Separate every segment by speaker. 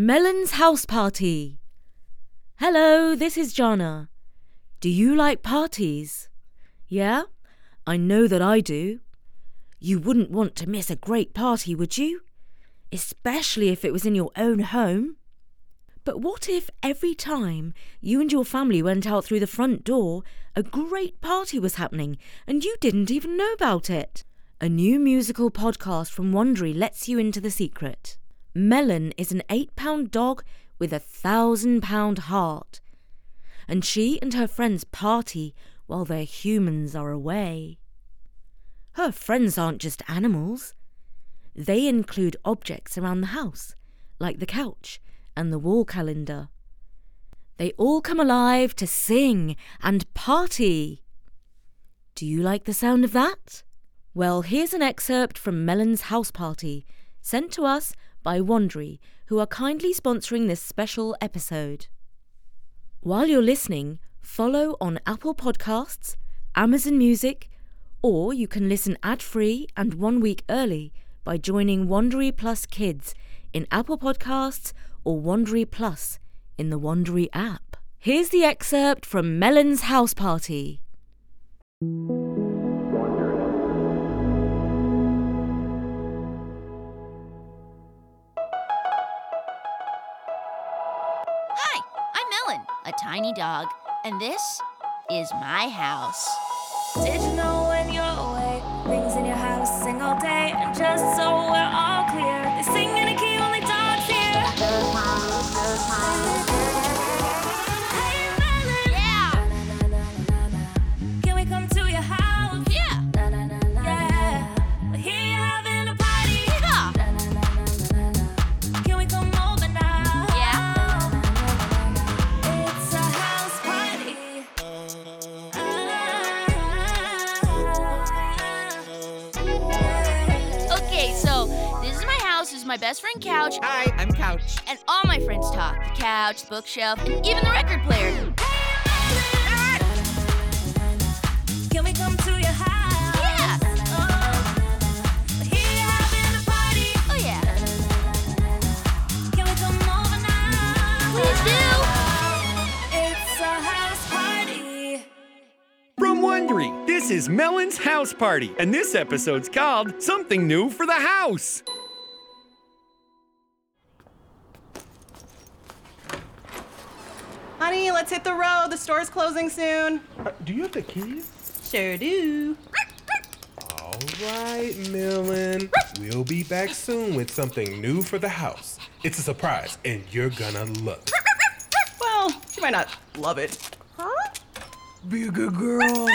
Speaker 1: Melon's House Party. Hello, this is Jana. Do you like parties? Yeah? I know that I do. You wouldn't want to miss a great party, would you? Especially if it was in your own home. But what if every time you and your family went out through the front door, a great party was happening and you didn't even know about it? A new musical podcast from Wondery lets you into the secret. Melon is an eight pound dog with a thousand pound heart. And she and her friends party while their humans are away. Her friends aren't just animals, they include objects around the house, like the couch and the wall calendar. They all come alive to sing and party. Do you like the sound of that? Well, here's an excerpt from Melon's house party, sent to us by Wondery, who are kindly sponsoring this special episode. While you're listening, follow on Apple Podcasts, Amazon Music, or you can listen ad free and one week early by joining Wondery Plus Kids in Apple Podcasts or Wondery Plus in the Wondery app. Here's the excerpt from Melon's house party.
Speaker 2: A tiny dog, and this is my house. My house, this is my best friend Couch,
Speaker 3: Hi, I'm Couch.
Speaker 2: and all my friends talk. The couch, the bookshelf, and even the record player.
Speaker 4: Can we come to your house?
Speaker 2: Yeah.
Speaker 4: We're here having a party.
Speaker 2: Oh yeah.
Speaker 4: Can we come over now?
Speaker 2: Please do.
Speaker 4: It's a house party.
Speaker 3: From Wondery, this is Melon's House Party, and this episode's called Something New for the House.
Speaker 5: Honey, let's hit the road. The store's closing soon.
Speaker 6: Uh, do you have the keys?
Speaker 5: Sure do.
Speaker 6: All right, Millen. We'll be back soon with something new for the house. It's a surprise, and you're gonna love it.
Speaker 5: Well, you might not love it. Huh?
Speaker 6: Be a good girl.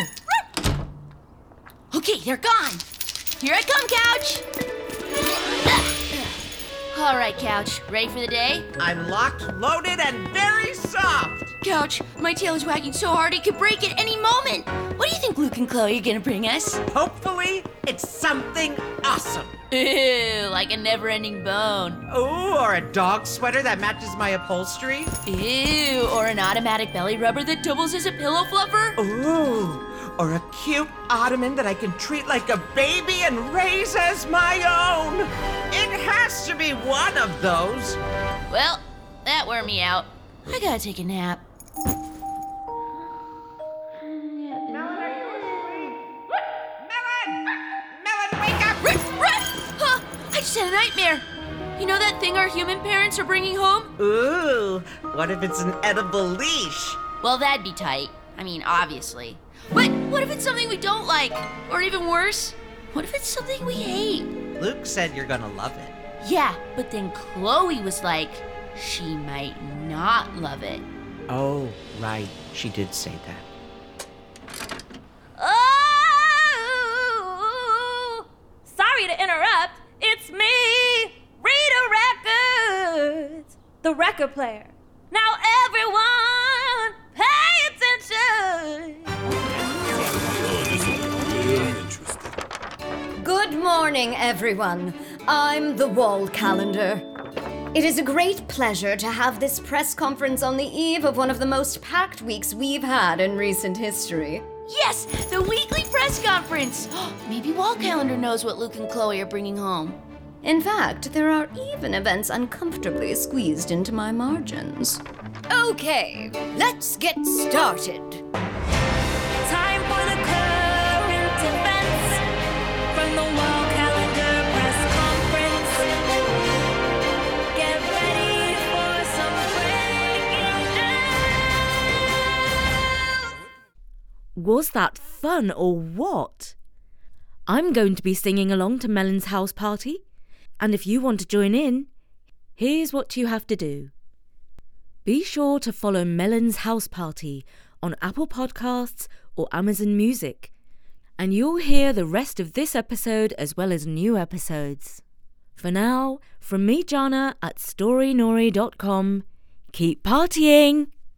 Speaker 2: Okay, they're gone. Here I come, Couch. All right, Couch. Ready for the day?
Speaker 7: I'm locked, loaded, and very soft.
Speaker 2: Couch, my tail is wagging so hard it could break at any moment. What do you think Luke and Chloe are gonna bring us?
Speaker 7: Hopefully, it's something awesome.
Speaker 2: Ew, like a never-ending bone.
Speaker 7: Ooh, or a dog sweater that matches my upholstery.
Speaker 2: Ew, or an automatic belly rubber that doubles as a pillow fluffer.
Speaker 7: Ooh, or a cute ottoman that I can treat like a baby and raise as my own. It has to be one of those.
Speaker 2: Well, that wore me out. I gotta take a nap. Just had a nightmare. You know that thing our human parents are bringing home?
Speaker 7: Ooh, what if it's an edible leash?
Speaker 2: Well, that'd be tight. I mean, obviously. But what if it's something we don't like? Or even worse, what if it's something we hate?
Speaker 7: Luke said you're gonna love it.
Speaker 2: Yeah, but then Chloe was like, she might not love it.
Speaker 7: Oh, right. She did say that.
Speaker 4: Record player. Now everyone, pay attention.
Speaker 8: Good morning, everyone. I'm the Wall Calendar. It is a great pleasure to have this press conference on the eve of one of the most packed weeks we've had in recent history.
Speaker 2: Yes, the weekly press conference. Maybe Wall Calendar knows what Luke and Chloe are bringing home.
Speaker 8: In fact, there are even events uncomfortably squeezed into my margins. Okay, let's get started.
Speaker 4: Time for the current events from the wall calendar press conference. Get ready for some breaking news.
Speaker 1: Was that fun or what? I'm going to be singing along to Melon's house party, and if you want to join in, here's what you have to do. Be sure to follow Melon's house party on Apple Podcasts or Amazon Music, and you'll hear the rest of this episode as well as new episodes. For now, from me, Jana, at storynory.com, keep partying!